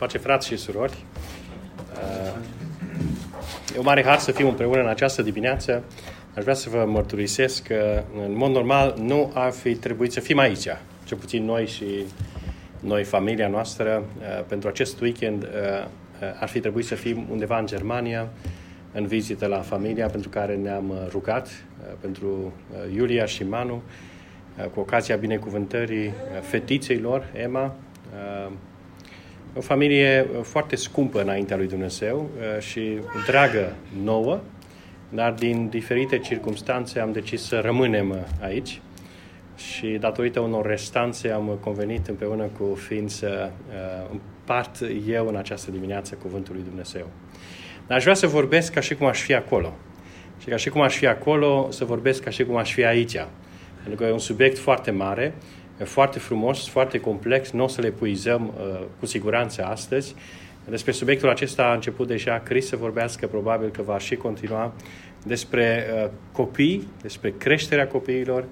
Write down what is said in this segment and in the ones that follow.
Pace frați și surori. E o mare har să fim împreună în această dimineață. Aș vrea să vă mărturisesc că, în mod normal, nu ar fi trebuit să fim aici. Cel puțin noi și noi, familia noastră, pentru acest weekend ar fi trebuit să fim undeva în Germania, în vizită la familia pentru care ne-am rugat, pentru Iulia și Manu, cu ocazia binecuvântării fetiței lor, Emma, o familie foarte scumpă înaintea lui Dumnezeu uh, și dragă nouă, dar din diferite circunstanțe am decis să rămânem aici și datorită unor restanțe am convenit împreună cu fiind să uh, împart eu în această dimineață cuvântul lui Dumnezeu. Dar aș vrea să vorbesc ca și cum aș fi acolo. Și ca și cum aș fi acolo, să vorbesc ca și cum aș fi aici. Pentru că e un subiect foarte mare foarte frumos, foarte complex, nu o să le puizăm uh, cu siguranță astăzi. Despre subiectul acesta a început deja Chris să vorbească, probabil că va și continua, despre uh, copii, despre creșterea copiilor,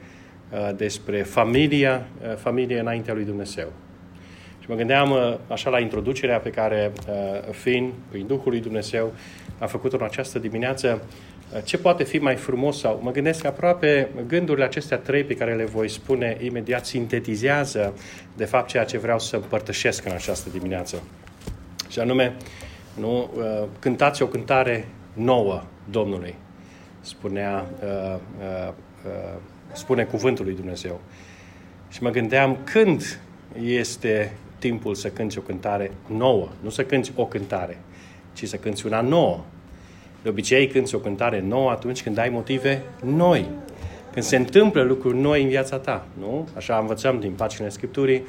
uh, despre familia, uh, familie înaintea lui Dumnezeu. Și mă gândeam uh, așa la introducerea pe care uh, Fin, prin Duhul lui Dumnezeu, a făcut-o în această dimineață, ce poate fi mai frumos sau mă gândesc aproape gândurile acestea trei pe care le voi spune imediat sintetizează de fapt ceea ce vreau să împărtășesc în această dimineață. Și anume, nu, uh, cântați o cântare nouă Domnului, spunea, uh, uh, spune cuvântul lui Dumnezeu. Și mă gândeam când este timpul să cânti o cântare nouă, nu să cânti o cântare, ci să cânti una nouă. De obicei cânti o cântare nouă atunci când ai motive noi. Când se întâmplă lucruri noi în viața ta, nu? Așa învățăm din paginile Scripturii.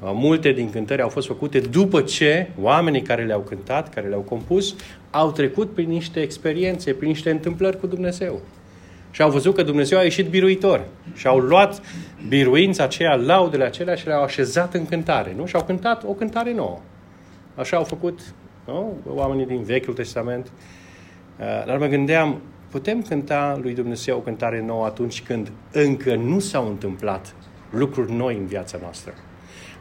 Uh, multe din cântări au fost făcute după ce oamenii care le-au cântat, care le-au compus, au trecut prin niște experiențe, prin niște întâmplări cu Dumnezeu. Și au văzut că Dumnezeu a ieșit biruitor. Și au luat biruința aceea, laudele acelea și le-au așezat în cântare. Nu? Și au cântat o cântare nouă. Așa au făcut nu? oamenii din Vechiul Testament. Uh, dar mă gândeam, putem cânta lui Dumnezeu o cântare nouă atunci când încă nu s-au întâmplat lucruri noi în viața noastră.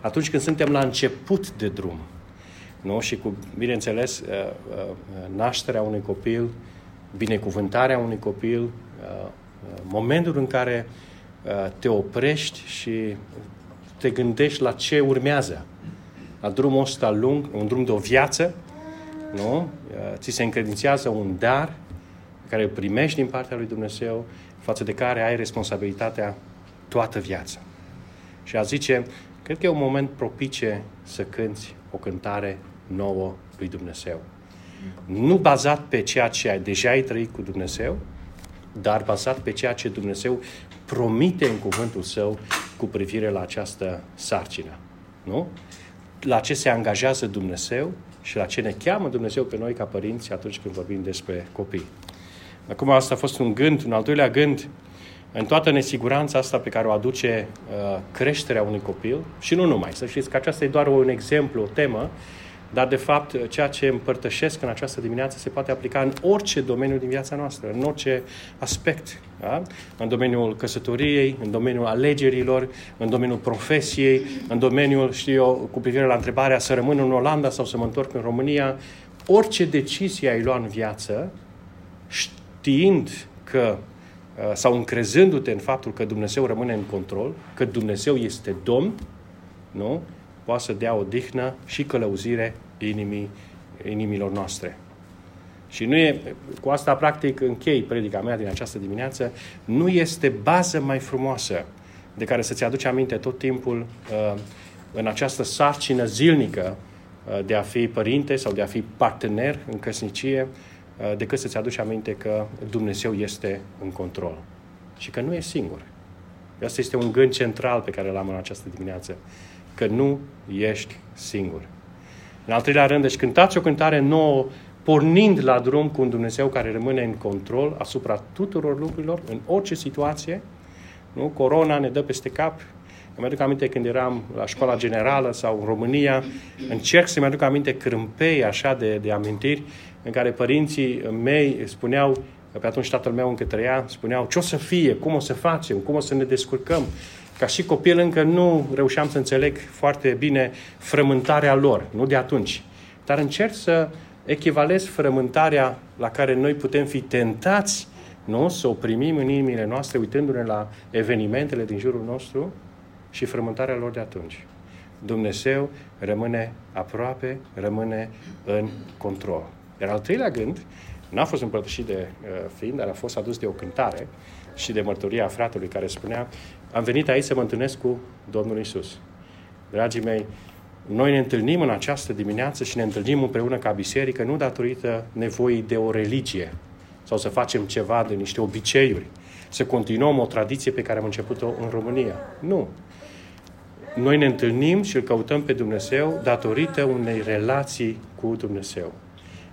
Atunci când suntem la început de drum. Nu? Și cu, bineînțeles, uh, uh, nașterea unui copil, binecuvântarea unui copil, momentul în care te oprești și te gândești la ce urmează. La drumul ăsta lung, un drum de o viață, nu? Ți se încredințează un dar care îl primești din partea lui Dumnezeu, față de care ai responsabilitatea toată viața. Și a zice, cred că e un moment propice să cânți o cântare nouă lui Dumnezeu. Nu bazat pe ceea ce ai, deja ai trăit cu Dumnezeu, dar bazat pe ceea ce Dumnezeu promite în cuvântul său cu privire la această sarcină. Nu? La ce se angajează Dumnezeu și la ce ne cheamă Dumnezeu pe noi ca părinți atunci când vorbim despre copii. Acum asta a fost un gând, un al doilea gând, în toată nesiguranța asta pe care o aduce uh, creșterea unui copil și nu numai. Să știți că aceasta e doar un exemplu, o temă, dar de fapt ceea ce împărtășesc în această dimineață se poate aplica în orice domeniu din viața noastră, în orice aspect. Da? În domeniul căsătoriei, în domeniul alegerilor, în domeniul profesiei, în domeniul, știu eu, cu privire la întrebarea să rămân în Olanda sau să mă întorc în România, orice decizie ai luat în viață, știind că uh, sau încrezându-te în faptul că Dumnezeu rămâne în control, că Dumnezeu este Domn, nu? Poate să dea odihnă și călăuzire inimii, inimilor noastre. Și nu e, cu asta practic închei predica mea din această dimineață, nu este bază mai frumoasă de care să-ți aduci aminte tot timpul uh, în această sarcină zilnică uh, de a fi părinte sau de a fi partener în căsnicie, uh, decât să-ți aduci aminte că Dumnezeu este în control și că nu e singur. Asta este un gând central pe care l-am în această dimineață că nu ești singur. În al treilea rând, deci cântați o cântare nouă, pornind la drum cu un Dumnezeu care rămâne în control asupra tuturor lucrurilor, în orice situație. Nu? Corona ne dă peste cap. Îmi aduc aminte când eram la școala generală sau în România, încerc să-mi aduc aminte crâmpei așa de, de amintiri în care părinții mei spuneau, pe atunci tatăl meu încă trăia, spuneau ce o să fie, cum o să facem, cum o să ne descurcăm. Ca și copil încă nu reușeam să înțeleg foarte bine frământarea lor, nu de atunci. dar încerc să echivalez frământarea la care noi putem fi tentați nu? să o primim în inimile noastre uitându-ne la evenimentele din jurul nostru și frământarea lor de atunci. Dumnezeu rămâne aproape, rămâne în control. Iar al treilea gând, n-a fost împărtășit de uh, fiind, dar a fost adus de o cântare și de mărturia fratelui care spunea am venit aici să mă întâlnesc cu Domnul Isus. Dragii mei, noi ne întâlnim în această dimineață și ne întâlnim împreună ca biserică nu datorită nevoii de o religie sau să facem ceva de niște obiceiuri, să continuăm o tradiție pe care am început-o în România. Nu. Noi ne întâlnim și îl căutăm pe Dumnezeu datorită unei relații cu Dumnezeu.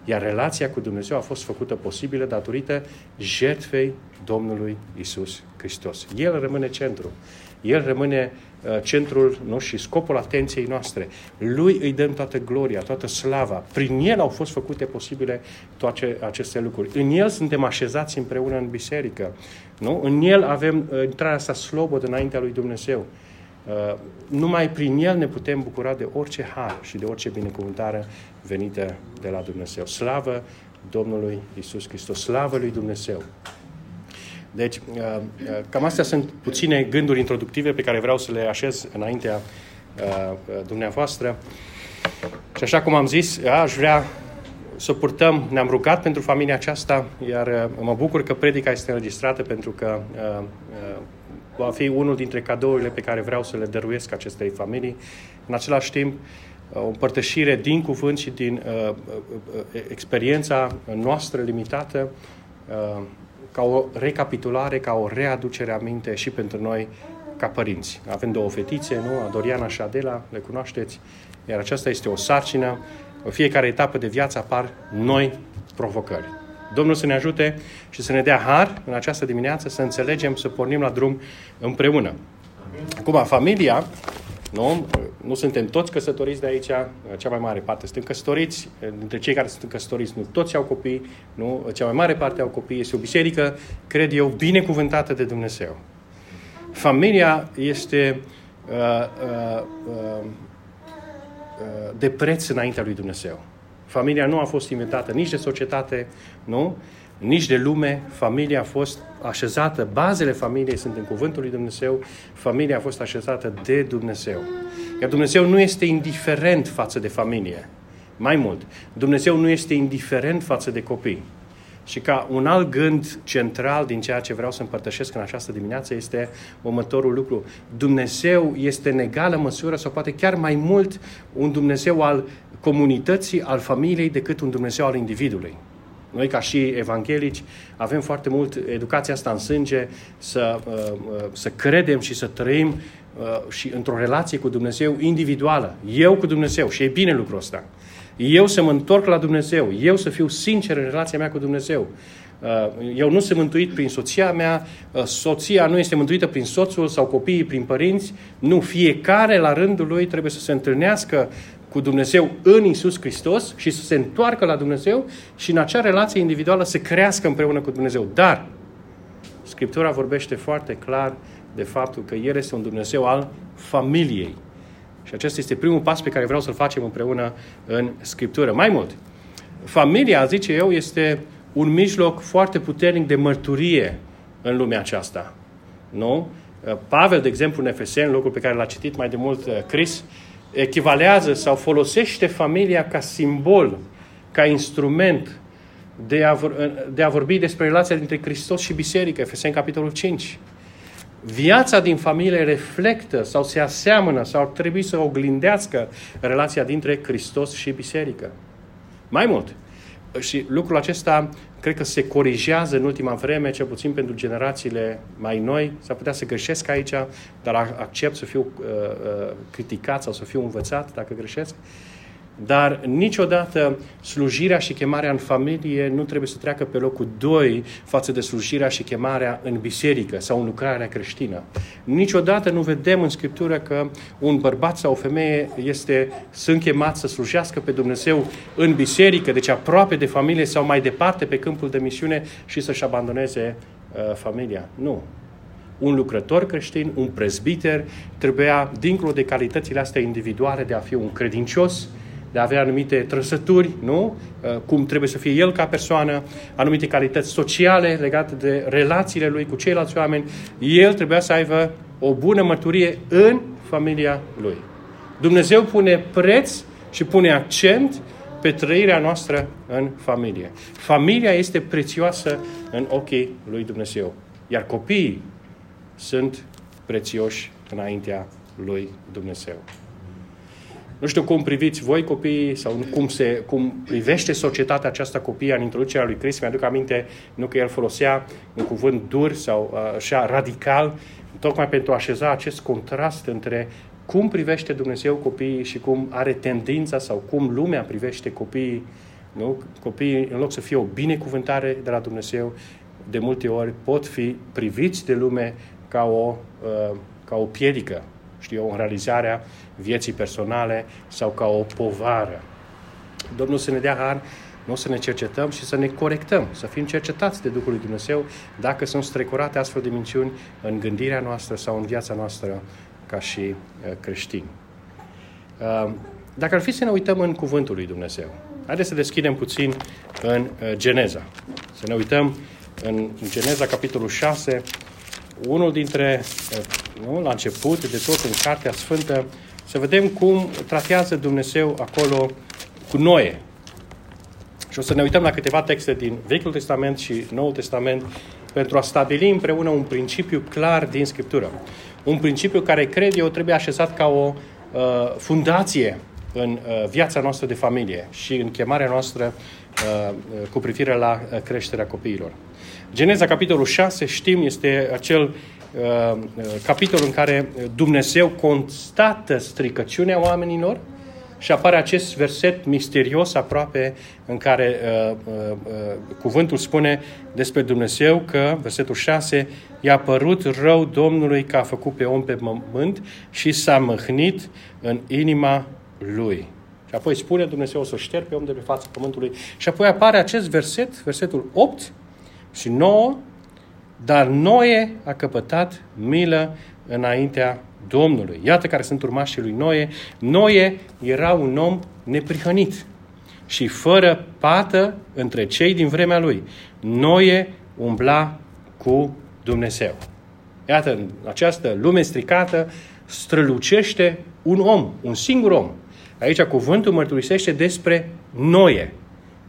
Iar relația cu Dumnezeu a fost făcută posibilă datorită jertfei Domnului Isus Hristos. El rămâne centru. El rămâne uh, centrul nu, și scopul atenției noastre. Lui îi dăm toată gloria, toată slava. Prin El au fost făcute posibile toate aceste lucruri. În El suntem așezați împreună în biserică. Nu? În El avem uh, intrarea asta slobodă înaintea lui Dumnezeu. Uh, numai prin El ne putem bucura de orice har și de orice binecuvântare venită de la Dumnezeu. Slavă Domnului Isus Hristos, slavă lui Dumnezeu. Deci, uh, uh, cam astea sunt puține gânduri introductive pe care vreau să le așez înaintea dumneavoastră. Și așa cum am zis, aș vrea să purtăm, ne-am rugat pentru familia aceasta, iar mă bucur că predica este înregistrată pentru că va fi unul dintre cadourile pe care vreau să le dăruiesc acestei familii. În același timp, o împărtășire din cuvânt și din uh, uh, uh, experiența noastră limitată, uh, ca o recapitulare, ca o readucere a minte și pentru noi ca părinți. Avem două fetițe, nu? Doriana și Adela, le cunoașteți, iar aceasta este o sarcină. În fiecare etapă de viață apar noi provocări. Domnul să ne ajute și să ne dea har în această dimineață să înțelegem, să pornim la drum împreună. Acum, familia, nu? Nu suntem toți căsătoriți de aici, cea mai mare parte suntem căsătoriți, dintre cei care sunt căsătoriți nu toți au copii, nu? Cea mai mare parte au copii, este o biserică, cred eu, binecuvântată de Dumnezeu. Familia este uh, uh, uh, de preț înaintea lui Dumnezeu. Familia nu a fost inventată nici de societate, nu? Nici de lume. Familia a fost așezată, bazele familiei sunt în cuvântul lui Dumnezeu, familia a fost așezată de Dumnezeu. Iar Dumnezeu nu este indiferent față de familie. Mai mult, Dumnezeu nu este indiferent față de copii. Și ca un alt gând central din ceea ce vreau să împărtășesc în această dimineață este următorul lucru. Dumnezeu este în egală măsură sau poate chiar mai mult un Dumnezeu al comunității, al familiei, decât un Dumnezeu al individului. Noi, ca și evanghelici, avem foarte mult educația asta în sânge să, uh, uh, să credem și să trăim uh, și într-o relație cu Dumnezeu individuală. Eu cu Dumnezeu. Și e bine lucrul ăsta. Eu să mă întorc la Dumnezeu. Eu să fiu sincer în relația mea cu Dumnezeu. Eu nu sunt mântuit prin soția mea, soția nu este mântuită prin soțul sau copiii prin părinți. Nu, fiecare la rândul lui trebuie să se întâlnească cu Dumnezeu în Isus Hristos și să se întoarcă la Dumnezeu și în acea relație individuală să crească împreună cu Dumnezeu. Dar Scriptura vorbește foarte clar de faptul că El este un Dumnezeu al familiei. Și acesta este primul pas pe care vreau să-l facem împreună în Scriptură. Mai mult, familia, zice eu, este un mijloc foarte puternic de mărturie în lumea aceasta. Nu? Pavel, de exemplu, în Efeseni, locul pe care l-a citit mai de mult uh, Chris, echivalează sau folosește familia ca simbol, ca instrument de a, de a vorbi despre relația dintre Hristos și Biserică, Efeseni capitolul 5. Viața din familie reflectă sau se aseamănă sau ar trebui să oglindească relația dintre Hristos și Biserică. Mai mult, și lucrul acesta cred că se corigează în ultima vreme, cel puțin pentru generațiile mai noi. S-ar putea să greșesc aici, dar accept să fiu uh, uh, criticat sau să fiu învățat dacă greșesc. Uh, dar niciodată slujirea și chemarea în familie nu trebuie să treacă pe locul 2 față de slujirea și chemarea în biserică sau în lucrarea creștină. Niciodată nu vedem în Scriptură că un bărbat sau o femeie este, sunt chemați să slujească pe Dumnezeu în biserică, deci aproape de familie sau mai departe pe câmpul de misiune și să-și abandoneze uh, familia. Nu un lucrător creștin, un prezbiter, trebuia, dincolo de calitățile astea individuale, de a fi un credincios, de a avea anumite trăsături, nu? Uh, cum trebuie să fie el ca persoană, anumite calități sociale legate de relațiile lui cu ceilalți oameni. El trebuia să aibă o bună mărturie în familia lui. Dumnezeu pune preț și pune accent pe trăirea noastră în familie. Familia este prețioasă în ochii lui Dumnezeu, iar copiii sunt prețioși înaintea lui Dumnezeu. Nu știu cum priviți voi copiii sau cum, se, cum privește societatea aceasta copiii în introducerea lui Crist. Mi-aduc aminte, nu că el folosea un cuvânt dur sau uh, așa radical, tocmai pentru a așeza acest contrast între cum privește Dumnezeu copiii și cum are tendința sau cum lumea privește copiii. Nu? Copiii, în loc să fie o binecuvântare de la Dumnezeu, de multe ori pot fi priviți de lume ca o, uh, ca o piedică, știu în realizarea vieții personale sau ca o povară. Domnul să ne dea har, nu să ne cercetăm și să ne corectăm, să fim cercetați de Duhul lui Dumnezeu dacă sunt strecurate astfel de minciuni în gândirea noastră sau în viața noastră ca și uh, creștini. Uh, dacă ar fi să ne uităm în Cuvântul lui Dumnezeu, haideți să deschidem puțin în uh, Geneza. Să ne uităm în Geneza, capitolul 6, unul dintre, nu, la început de tot în Cartea Sfântă, să vedem cum tratează Dumnezeu acolo cu Noe. Și o să ne uităm la câteva texte din Vechiul Testament și Noul Testament pentru a stabili împreună un principiu clar din Scriptură. Un principiu care, cred eu, trebuie așezat ca o uh, fundație în uh, viața noastră de familie și în chemarea noastră uh, uh cu privire la uh, creșterea copiilor. Geneza, capitolul 6, știm, este acel uh, uh, capitol în care Dumnezeu constată stricăciunea oamenilor și apare acest verset misterios aproape în care uh, uh, uh, cuvântul spune despre Dumnezeu că, versetul 6, i-a părut rău Domnului că a făcut pe om pe pământ și s-a măhnit în inima lui. Și apoi spune Dumnezeu o să șterg pe om de pe fața pământului. Și apoi apare acest verset, versetul 8 și 9, dar Noe a căpătat milă înaintea Domnului. Iată care sunt urmașii lui Noe. Noe era un om neprihănit și fără pată între cei din vremea lui. Noe umbla cu Dumnezeu. Iată, în această lume stricată strălucește un om, un singur om. Aici cuvântul mărturisește despre Noe.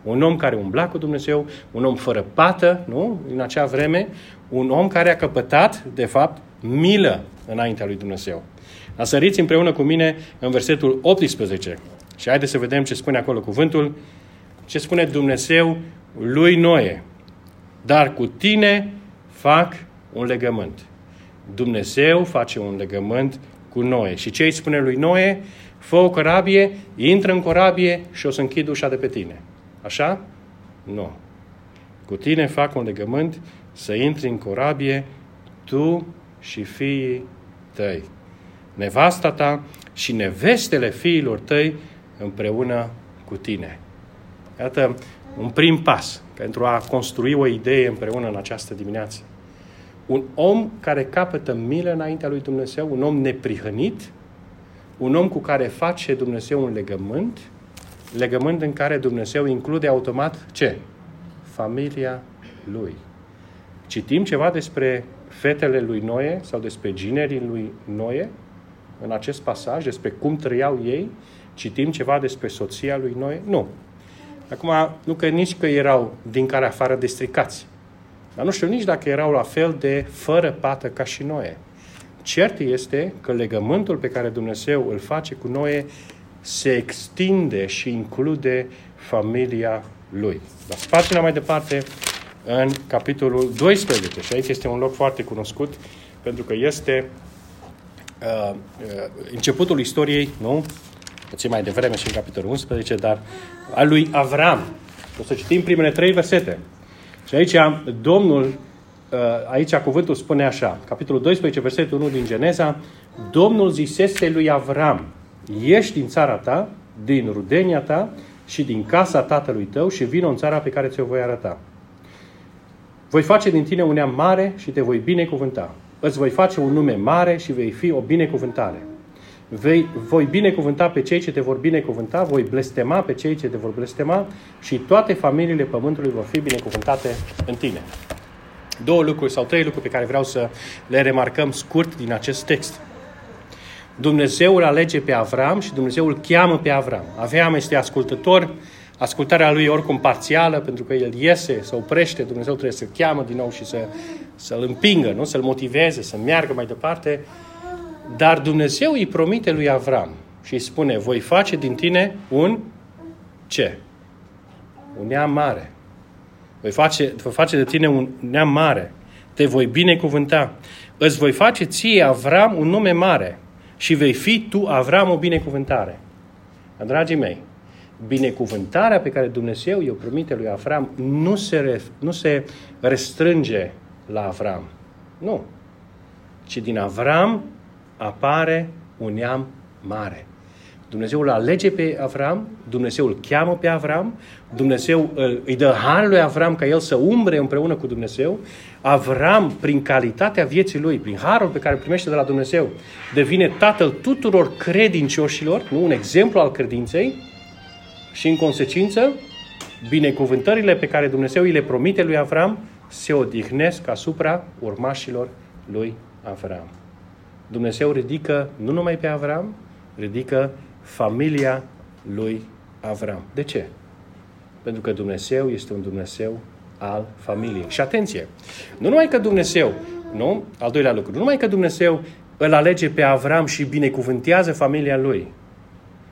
Un om care umbla cu Dumnezeu, un om fără pată, nu? În acea vreme, un om care a căpătat, de fapt, milă înaintea lui Dumnezeu. Asăriți împreună cu mine în versetul 18 și haideți să vedem ce spune acolo cuvântul, ce spune Dumnezeu lui Noe. Dar cu tine fac un legământ. Dumnezeu face un legământ cu Noe. Și ce îi spune lui Noe? Fă o corabie, intră în corabie și o să închid ușa de pe tine. Așa? Nu. Cu tine fac un legământ să intri în corabie, tu și fiii tăi. Nevasta ta și nevestele fiilor tăi împreună cu tine. Iată un prim pas pentru a construi o idee împreună în această dimineață. Un om care capătă milă înaintea lui Dumnezeu, un om neprihănit, un om cu care face Dumnezeu un legământ, legământ în care Dumnezeu include automat ce? Familia lui. Citim ceva despre fetele lui Noe sau despre ginerii lui Noe în acest pasaj, despre cum trăiau ei? Citim ceva despre soția lui Noe? Nu. Acum, nu că nici că erau din care afară destricați, dar nu știu nici dacă erau la fel de fără pată ca și Noe. Cert este că legământul pe care Dumnezeu îl face cu Noe se extinde și include familia lui. Dar pagina mai departe în capitolul 12 și aici este un loc foarte cunoscut pentru că este uh, uh, începutul istoriei, nu? Puțin mai devreme și în capitolul 11, dar al lui Avram. O să citim primele trei versete. Și aici Domnul, uh, aici cuvântul spune așa, capitolul 12, versetul 1 din Geneza, Domnul zisese lui Avram, ieși din țara ta, din rudenia ta și din casa tatălui tău și vină în țara pe care ți-o voi arăta. Voi face din tine un neam mare și te voi binecuvânta. Îți voi face un nume mare și vei fi o binecuvântare. vei, voi binecuvânta pe cei ce te vor binecuvânta, voi blestema pe cei ce te vor blestema și toate familiile pământului vor fi binecuvântate în tine. Două lucruri sau trei lucruri pe care vreau să le remarcăm scurt din acest text. Dumnezeu îl alege pe Avram și Dumnezeu îl cheamă pe Avram. Avram este ascultător, ascultarea lui oricum parțială, pentru că el iese, se oprește, Dumnezeu trebuie să-l cheamă din nou și să, să-l împingă, nu? să-l motiveze, să meargă mai departe. Dar Dumnezeu îi promite lui Avram și îi spune, voi face din tine un ce? Un neam mare. Voi face, voi face de tine un neam mare. Te voi binecuvânta. Îți voi face ție, Avram, un nume mare și vei fi tu, Avram, o binecuvântare. Dragii mei, binecuvântarea pe care Dumnezeu i-o promite lui Avram nu se, nu se restrânge la Avram. Nu. Ci din Avram apare un neam mare. Dumnezeu îl alege pe Avram, Dumnezeu îl cheamă pe Avram, Dumnezeu îi dă har lui Avram ca el să umbre împreună cu Dumnezeu. Avram, prin calitatea vieții lui, prin harul pe care îl primește de la Dumnezeu, devine tatăl tuturor credincioșilor, nu un exemplu al credinței, și în consecință, binecuvântările pe care Dumnezeu îi le promite lui Avram se odihnesc asupra urmașilor lui Avram. Dumnezeu ridică nu numai pe Avram, ridică familia lui Avram. De ce? Pentru că Dumnezeu este un Dumnezeu al familiei. Și atenție, nu numai că Dumnezeu, nu? Al doilea lucru, nu numai că Dumnezeu îl alege pe Avram și binecuvântează familia lui,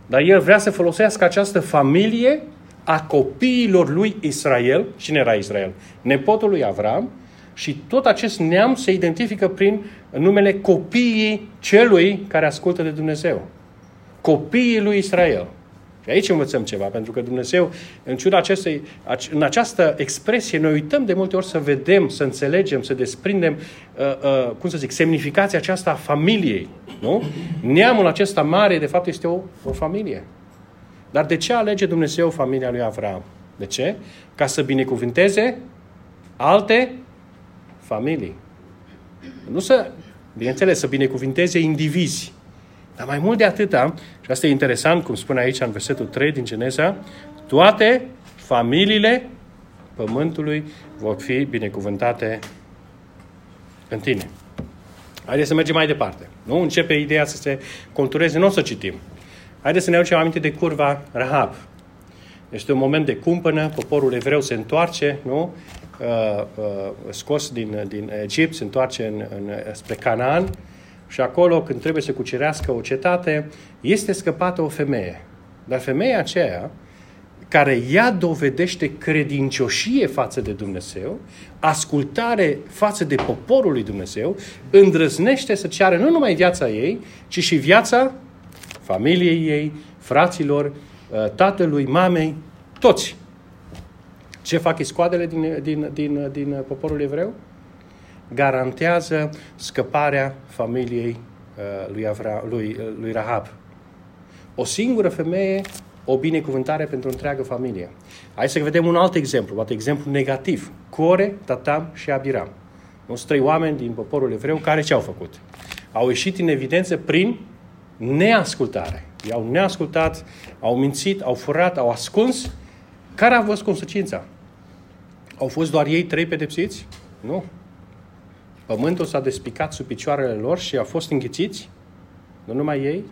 dar el vrea să folosească această familie a copiilor lui Israel. Cine era Israel? Nepotul lui Avram. Și tot acest neam se identifică prin numele copiii celui care ascultă de Dumnezeu. Copiii lui Israel. Și aici învățăm ceva, pentru că Dumnezeu, în ciuda acestei, în această expresie, noi uităm de multe ori să vedem, să înțelegem, să desprindem, uh, uh, cum să zic, semnificația aceasta a familiei. Nu? Neamul acesta mare, de fapt, este o, o familie. Dar de ce alege Dumnezeu familia lui Avram? De ce? Ca să binecuvinteze alte familii. Nu să, bineînțeles, să binecuvinteze indivizi. Dar mai mult de atâta, și asta e interesant, cum spune aici în versetul 3 din Geneza, toate familiile pământului vor fi binecuvântate în tine. Haideți să mergem mai departe. Nu începe ideea să se contureze, nu o să citim. Haideți să ne aducem aminte de curva Rahab. Este un moment de cumpănă, poporul evreu se întoarce, nu? Uh, uh, scos din, din Egipt, se întoarce în, în, spre Canaan și acolo, când trebuie să cucerească o cetate, este scăpată o femeie. Dar femeia aceea, care ea dovedește credincioșie față de Dumnezeu, ascultare față de poporul lui Dumnezeu, îndrăznește să ceară nu numai viața ei, ci și viața familiei ei, fraților, uh, tatălui, mamei, toți. Ce fac iscoadele din, din, din, din poporul evreu? Garantează scăparea familiei uh, lui, Avra, lui, uh, lui Rahab. O singură femeie, o binecuvântare pentru întreagă familie. Hai să vedem un alt exemplu, un exemplu negativ. Core, Tatam și Abiram. Nu sunt trei oameni din poporul evreu care ce au făcut? Au ieșit în evidență prin neascultare. I-au neascultat, au mințit, au furat, au ascuns. Care a fost consecința? Au fost doar ei trei pedepsiți? Nu. Pământul s-a despicat sub picioarele lor și au fost înghițiți, nu numai ei,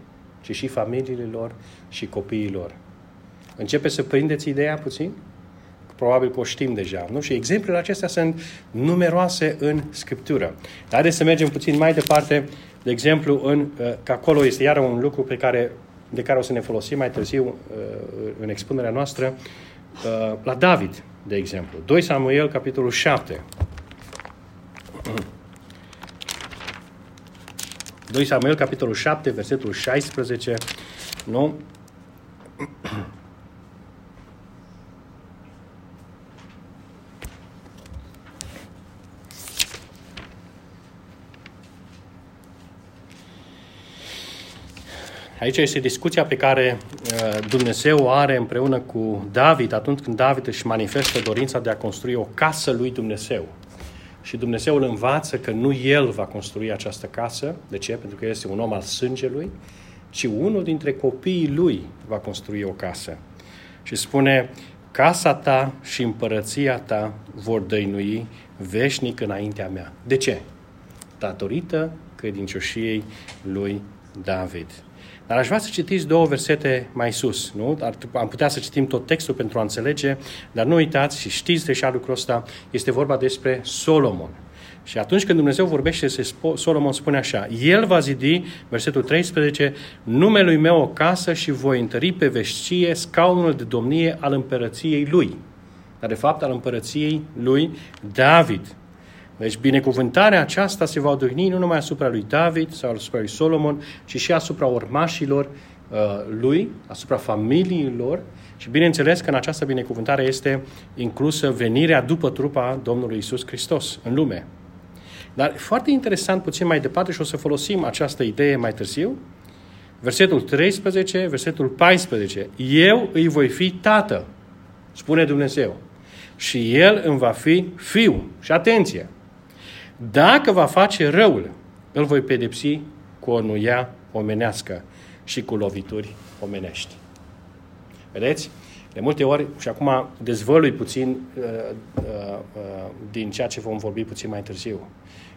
ci și familiile lor și copiii lor. Începe să prindeți ideea puțin? Probabil că o știm deja, nu? Și exemplele acestea sunt numeroase în Scriptură. Dar haideți să mergem puțin mai departe, de exemplu, în, uh, că acolo este iară un lucru pe care, de care o să ne folosim mai târziu uh, în expunerea noastră, uh, la David, de exemplu. 2 Samuel, capitolul 7. 2 Samuel, capitolul 7, versetul 16, nu? Aici este discuția pe care uh, Dumnezeu o are împreună cu David atunci când David își manifestă dorința de a construi o casă lui Dumnezeu. Și Dumnezeu îl învață că nu el va construi această casă. De ce? Pentru că este un om al sângelui, ci unul dintre copiii lui va construi o casă. Și spune, casa ta și împărăția ta vor dăinui veșnic înaintea mea. De ce? Datorită credincioșiei lui David. Dar aș vrea să citiți două versete mai sus, nu? Ar, am putea să citim tot textul pentru a înțelege, dar nu uitați și știți deja lucrul ăsta, este vorba despre Solomon. Și atunci când Dumnezeu vorbește, Solomon spune așa, El va zidi, versetul 13, numelui meu o casă și voi întări pe veșcie scaunul de domnie al împărăției lui. Dar de fapt al împărăției lui David. Deci binecuvântarea aceasta se va odihni nu numai asupra lui David sau asupra lui Solomon, ci și asupra urmașilor uh, lui, asupra familiilor și bineînțeles că în această binecuvântare este inclusă venirea după trupa Domnului Isus Hristos în lume. Dar foarte interesant puțin mai departe și o să folosim această idee mai târziu, versetul 13, versetul 14. Eu îi voi fi tată, spune Dumnezeu, și el îmi va fi fiu. Și atenție! Dacă va face răul, îl voi pedepsi cu o nuia omenească și cu lovituri omenești. Vedeți? De multe ori, și acum dezvălui puțin uh, uh, uh, din ceea ce vom vorbi puțin mai târziu.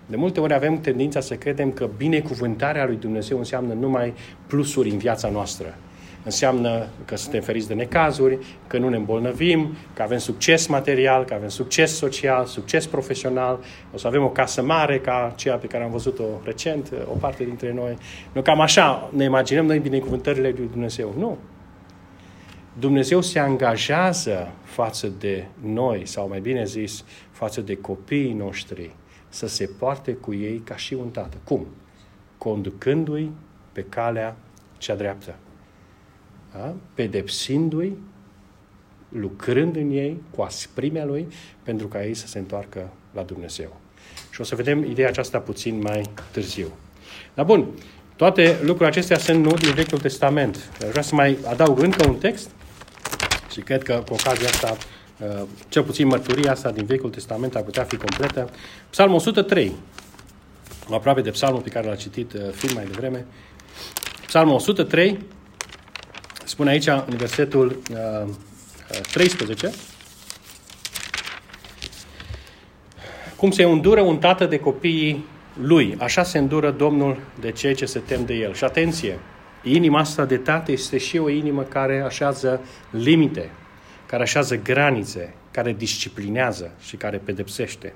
De multe ori avem tendința să credem că binecuvântarea lui Dumnezeu înseamnă numai plusuri în viața noastră. Înseamnă că suntem feriți de necazuri, că nu ne îmbolnăvim, că avem succes material, că avem succes social, succes profesional, o să avem o casă mare ca ceea pe care am văzut-o recent, o parte dintre noi. Nu cam așa ne imaginăm noi binecuvântările lui Dumnezeu. Nu. Dumnezeu se angajează față de noi, sau mai bine zis, față de copiii noștri, să se poarte cu ei ca și un tată. Cum? Conducându-i pe calea cea dreaptă da? pedepsindu-i, lucrând în ei cu asprimea lui, pentru ca ei să se întoarcă la Dumnezeu. Și o să vedem ideea aceasta puțin mai târziu. Dar bun, toate lucrurile acestea sunt nu din Vechiul Testament. Vreau să mai adaug încă un text și cred că cu ocazia asta, uh, cel puțin mărturia asta din Vechiul Testament ar putea fi completă. Psalmul 103, aproape de psalmul pe care l-a citit uh, film mai devreme. Psalmul 103, Spune aici, în versetul uh, 13, cum se îndură un tată de copiii lui, așa se îndură Domnul de cei ce se tem de el. Și atenție, inima asta de tată este și o inimă care așează limite, care așează granițe, care disciplinează și care pedepsește.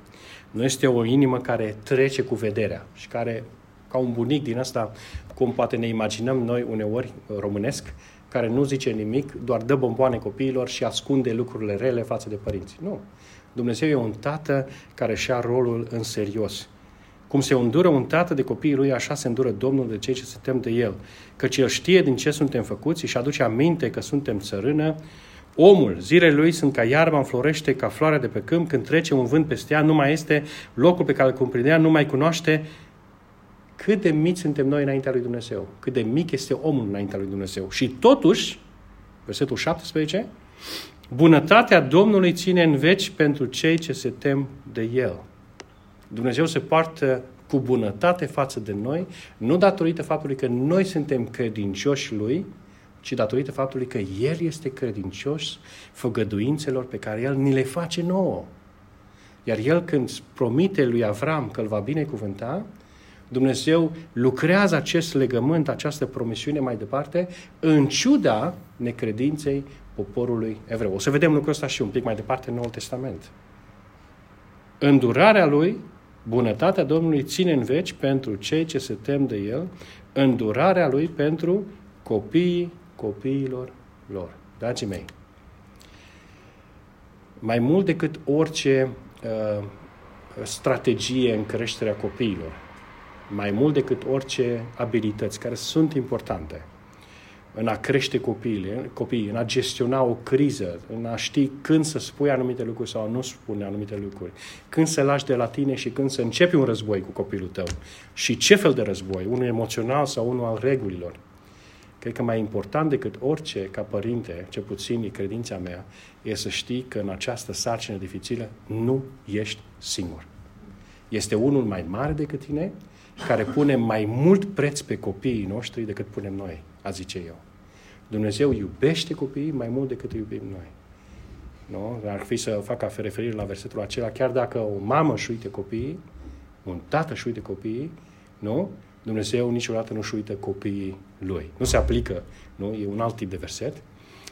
Nu este o inimă care trece cu vederea și care, ca un bunic din asta, cum poate ne imaginăm noi uneori românesc, care nu zice nimic, doar dă bomboane copiilor și ascunde lucrurile rele față de părinți. Nu. Dumnezeu e un tată care și-a rolul în serios. Cum se îndură un tată de copiii lui, așa se îndură Domnul de cei ce se tem de el. Căci el știe din ce suntem făcuți și aduce aminte că suntem țărână. Omul, zilele lui sunt ca iarba înflorește, ca floarea de pe câmp, când trece un vânt peste ea, nu mai este locul pe care îl cumprinea, nu mai cunoaște cât de mici suntem noi înaintea lui Dumnezeu, cât de mic este omul înaintea lui Dumnezeu. Și totuși, versetul 17, bunătatea Domnului ține în veci pentru cei ce se tem de El. Dumnezeu se poartă cu bunătate față de noi, nu datorită faptului că noi suntem credincioși Lui, ci datorită faptului că El este credincios făgăduințelor pe care El ni le face nouă. Iar El când promite lui Avram că îl va binecuvânta, Dumnezeu lucrează acest legământ, această promisiune mai departe, în ciuda necredinței poporului evreu. O să vedem lucrul ăsta și un pic mai departe în Noul Testament. Îndurarea lui, bunătatea Domnului ține în veci pentru cei ce se tem de el, îndurarea lui pentru copiii copiilor lor. Dragii mei, mai mult decât orice uh, strategie în creșterea copiilor, mai mult decât orice abilități care sunt importante în a crește copiii, copiii, în a gestiona o criză, în a ști când să spui anumite lucruri sau nu spune anumite lucruri, când să lași de la tine și când să începi un război cu copilul tău și ce fel de război, unul emoțional sau unul al regulilor. Cred că mai important decât orice ca părinte, ce puțin e credința mea, e să știi că în această sarcină dificilă nu ești singur. este unul mai mare decât tine, care pune mai mult preț pe copiii noștri decât punem noi, a zice eu. Dumnezeu iubește copiii mai mult decât îi iubim noi. Nu? Ar fi să facă referire la versetul acela, chiar dacă o mamă își uite copiii, un tată își uite copiii, nu? Dumnezeu niciodată nu își uită copiii lui. Nu se aplică, nu? E un alt tip de verset.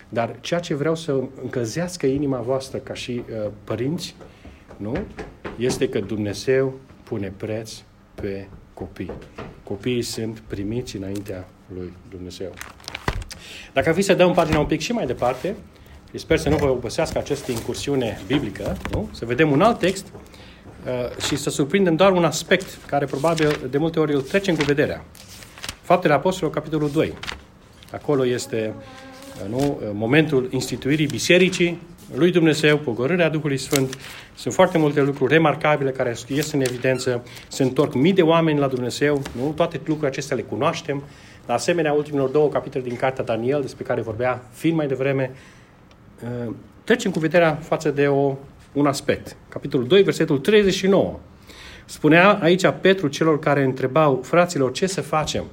Dar ceea ce vreau să încălzească inima voastră ca și uh, părinți, nu? Este că Dumnezeu pune preț pe copii. Copiii sunt primiți înaintea lui Dumnezeu. Dacă ar fi să dăm pagina un pic și mai departe, sper să nu vă obosească această incursiune biblică, nu? să vedem un alt text uh, și să surprindem doar un aspect care probabil de multe ori îl trecem cu vederea. Faptele Apostolilor, capitolul 2. Acolo este uh, nu, uh, momentul instituirii bisericii lui Dumnezeu, pogorârea Duhului Sfânt. Sunt foarte multe lucruri remarcabile care ies în evidență. Se întorc mii de oameni la Dumnezeu. Nu? Toate lucrurile acestea le cunoaștem. De asemenea, ultimilor două capitole din Cartea Daniel, despre care vorbea fiind mai devreme, uh, trecem cu vederea față de o, un aspect. Capitolul 2, versetul 39. Spunea aici Petru celor care întrebau, fraților, ce să facem?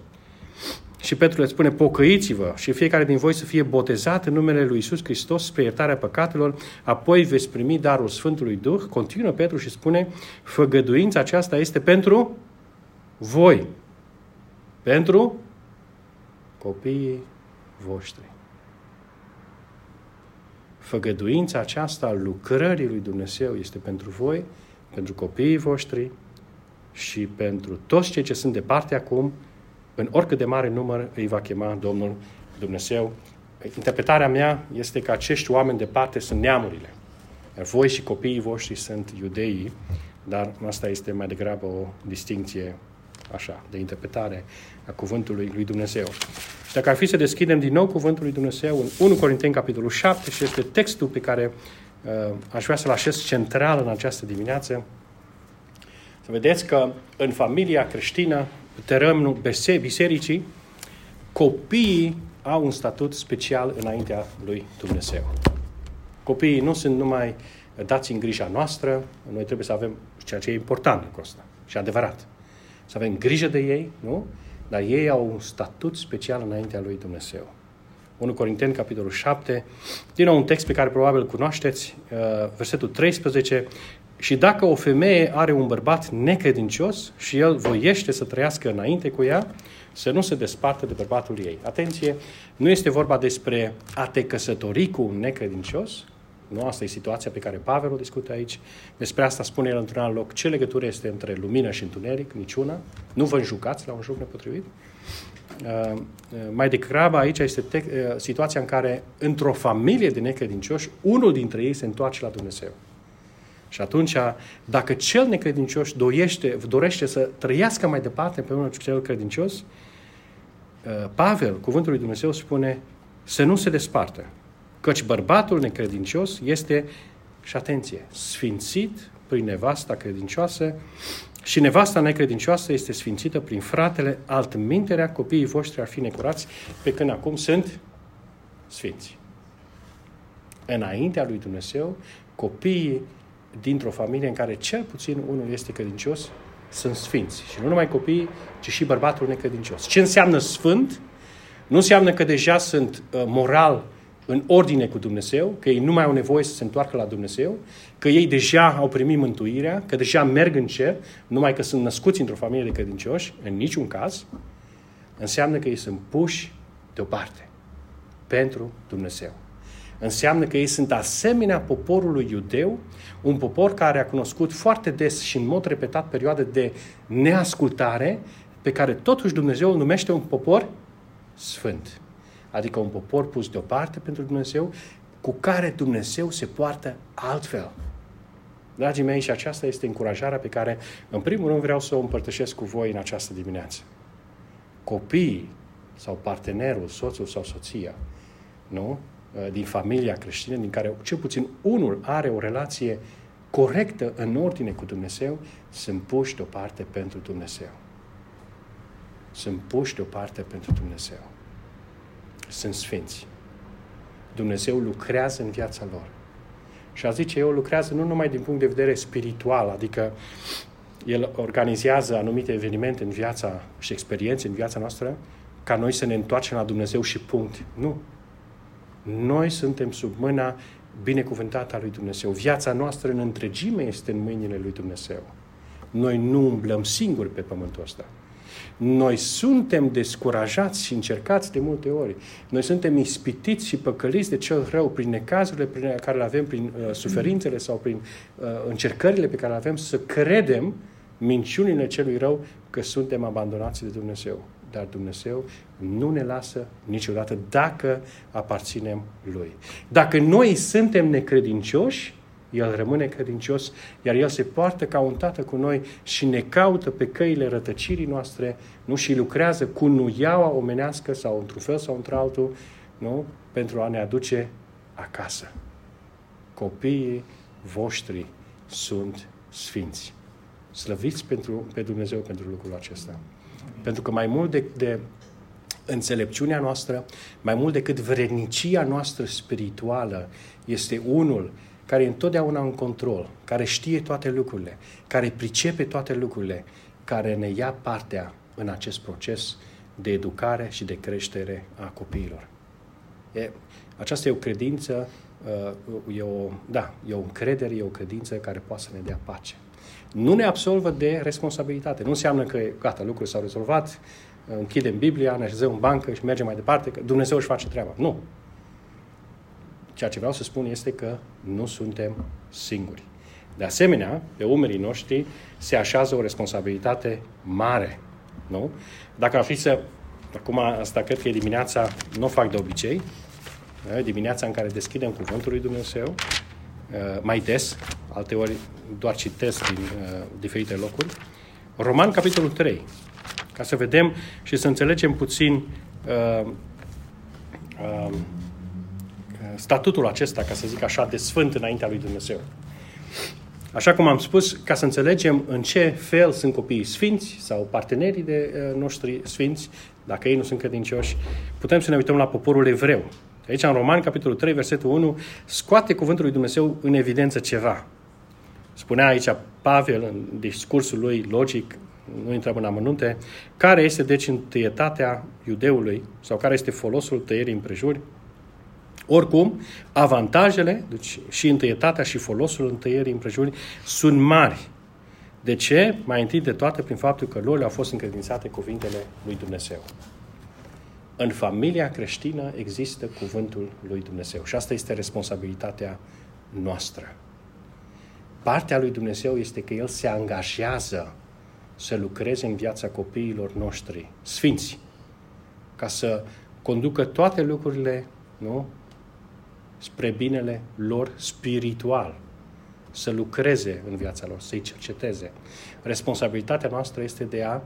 Și Petru le spune, pocăiți-vă și fiecare din voi să fie botezat în numele lui Isus Hristos spre iertarea păcatelor, apoi veți primi darul Sfântului Duh. Continuă Petru și spune, făgăduința aceasta este pentru voi. Pentru copiii voștri. Făgăduința aceasta a lucrării lui Dumnezeu este pentru voi, pentru copiii voștri și pentru toți cei ce sunt departe acum, în oricât de mare număr îi va chema Domnul Dumnezeu. Interpretarea mea este că acești oameni departe sunt neamurile. Iar voi și copiii voștri sunt iudeii, dar asta este mai degrabă o distinție așa, de interpretare a cuvântului lui Dumnezeu. Și dacă ar fi să deschidem din nou cuvântul lui Dumnezeu în 1 Corinteni, capitolul 7, și este textul pe care uh, aș vrea să-l așez central în această dimineață, să vedeți că în familia creștină, terămnul bisericii, copiii au un statut special înaintea lui Dumnezeu. Copiii nu sunt numai dați în grija noastră, noi trebuie să avem ceea ce e important în ăsta și adevărat să avem grijă de ei, nu? Dar ei au un statut special înaintea lui Dumnezeu. 1 Corinteni, capitolul 7, din nou un text pe care probabil îl cunoașteți, uh, versetul 13, și dacă o femeie are un bărbat necredincios și el voiește să trăiască înainte cu ea, să nu se despartă de bărbatul ei. Atenție, nu este vorba despre a te căsători cu un necredincios, nu? Asta e situația pe care Pavel o discută aici. Despre asta spune el într-un alt loc. Ce legătură este între lumină și întuneric? Niciuna. Nu vă înjucați la un joc nepotrivit. Uh, uh, mai degrabă aici este te- uh, situația în care într-o familie de necredincioși, unul dintre ei se întoarce la Dumnezeu. Și atunci, dacă cel necredincios doiește, dorește să trăiască mai departe pe unul cel credincios, uh, Pavel, cuvântul lui Dumnezeu, spune să nu se despartă. Căci bărbatul necredincios este, și atenție, sfințit prin nevasta credincioasă și nevasta necredincioasă este sfințită prin fratele, altminterea copiii voștri ar fi necurați, pe când acum sunt sfinți. Înaintea lui Dumnezeu, copiii dintr-o familie în care cel puțin unul este credincios, sunt sfinți. Și nu numai copiii, ci și bărbatul necredincios. Ce înseamnă sfânt? Nu înseamnă că deja sunt uh, moral în ordine cu Dumnezeu, că ei nu mai au nevoie să se întoarcă la Dumnezeu, că ei deja au primit mântuirea, că deja merg în cer, numai că sunt născuți într-o familie de credincioși, în niciun caz, înseamnă că ei sunt puși deoparte pentru Dumnezeu. Înseamnă că ei sunt asemenea poporului iudeu, un popor care a cunoscut foarte des și în mod repetat perioade de neascultare, pe care totuși Dumnezeu îl numește un popor sfânt adică un popor pus deoparte pentru Dumnezeu, cu care Dumnezeu se poartă altfel. Dragii mei, și aceasta este încurajarea pe care, în primul rând, vreau să o împărtășesc cu voi în această dimineață. Copiii sau partenerul, soțul sau soția, nu? Din familia creștină, din care cel puțin unul are o relație corectă, în ordine cu Dumnezeu, sunt puși deoparte pentru Dumnezeu. Sunt puși deoparte pentru Dumnezeu sunt sfinți. Dumnezeu lucrează în viața lor. Și a zice eu, lucrează nu numai din punct de vedere spiritual, adică El organizează anumite evenimente în viața și experiențe în viața noastră ca noi să ne întoarcem la Dumnezeu și punct. Nu. Noi suntem sub mâna binecuvântată a lui Dumnezeu. Viața noastră în întregime este în mâinile lui Dumnezeu. Noi nu umblăm singuri pe pământul ăsta. Noi suntem descurajați și încercați de multe ori. Noi suntem ispitiți și păcăliți de cel rău prin necazurile prin care le avem, prin uh, suferințele sau prin uh, încercările pe care le avem, să credem minciunile celui rău că suntem abandonați de Dumnezeu. Dar Dumnezeu nu ne lasă niciodată dacă aparținem Lui. Dacă noi suntem necredincioși, el rămâne credincios, iar El se poartă ca un tată cu noi și ne caută pe căile rătăcirii noastre, nu? Și lucrează cu nuiaua omenească sau într-un fel sau într-altul, nu? Pentru a ne aduce acasă. Copiii voștri sunt sfinți. Slăviți pentru, pe Dumnezeu pentru lucrul acesta. Pentru că mai mult de, de înțelepciunea noastră, mai mult decât vrednicia noastră spirituală, este unul care e întotdeauna în control, care știe toate lucrurile, care pricepe toate lucrurile, care ne ia partea în acest proces de educare și de creștere a copiilor. E, aceasta e o credință, uh, e o, da, e o încredere, e o credință care poate să ne dea pace. Nu ne absolvă de responsabilitate. Nu înseamnă că, gata, lucrurile s-au rezolvat, închidem Biblia, ne așezăm în bancă și mergem mai departe, că Dumnezeu își face treaba. Nu. Ceea ce vreau să spun este că nu suntem singuri. De asemenea, pe umerii noștri se așează o responsabilitate mare. Nu? Dacă ar fi să... Acum, asta cred că e dimineața, nu o fac de obicei, dimineața în care deschidem Cuvântul lui Dumnezeu, mai des, alte ori doar citesc din uh, diferite locuri. Roman, capitolul 3, ca să vedem și să înțelegem puțin uh, uh, statutul acesta, ca să zic așa, de sfânt înaintea lui Dumnezeu. Așa cum am spus, ca să înțelegem în ce fel sunt copiii sfinți sau partenerii de uh, noștri sfinți, dacă ei nu sunt credincioși, putem să ne uităm la poporul evreu. Aici, în Roman, capitolul 3, versetul 1, scoate cuvântul lui Dumnezeu în evidență ceva. Spunea aici Pavel, în discursul lui logic, nu intrăm în amănunte, care este deci întâietatea iudeului sau care este folosul tăierii împrejuri oricum, avantajele, deci și întâietatea și folosul întâierii împrejurării sunt mari. De ce? Mai întâi de toate prin faptul că lor le-au fost încredințate cuvintele lui Dumnezeu. În familia creștină există cuvântul lui Dumnezeu și asta este responsabilitatea noastră. Partea lui Dumnezeu este că El se angajează să lucreze în viața copiilor noștri, sfinți, ca să conducă toate lucrurile nu? spre binele lor spiritual, să lucreze în viața lor, să-i cerceteze. Responsabilitatea noastră este de a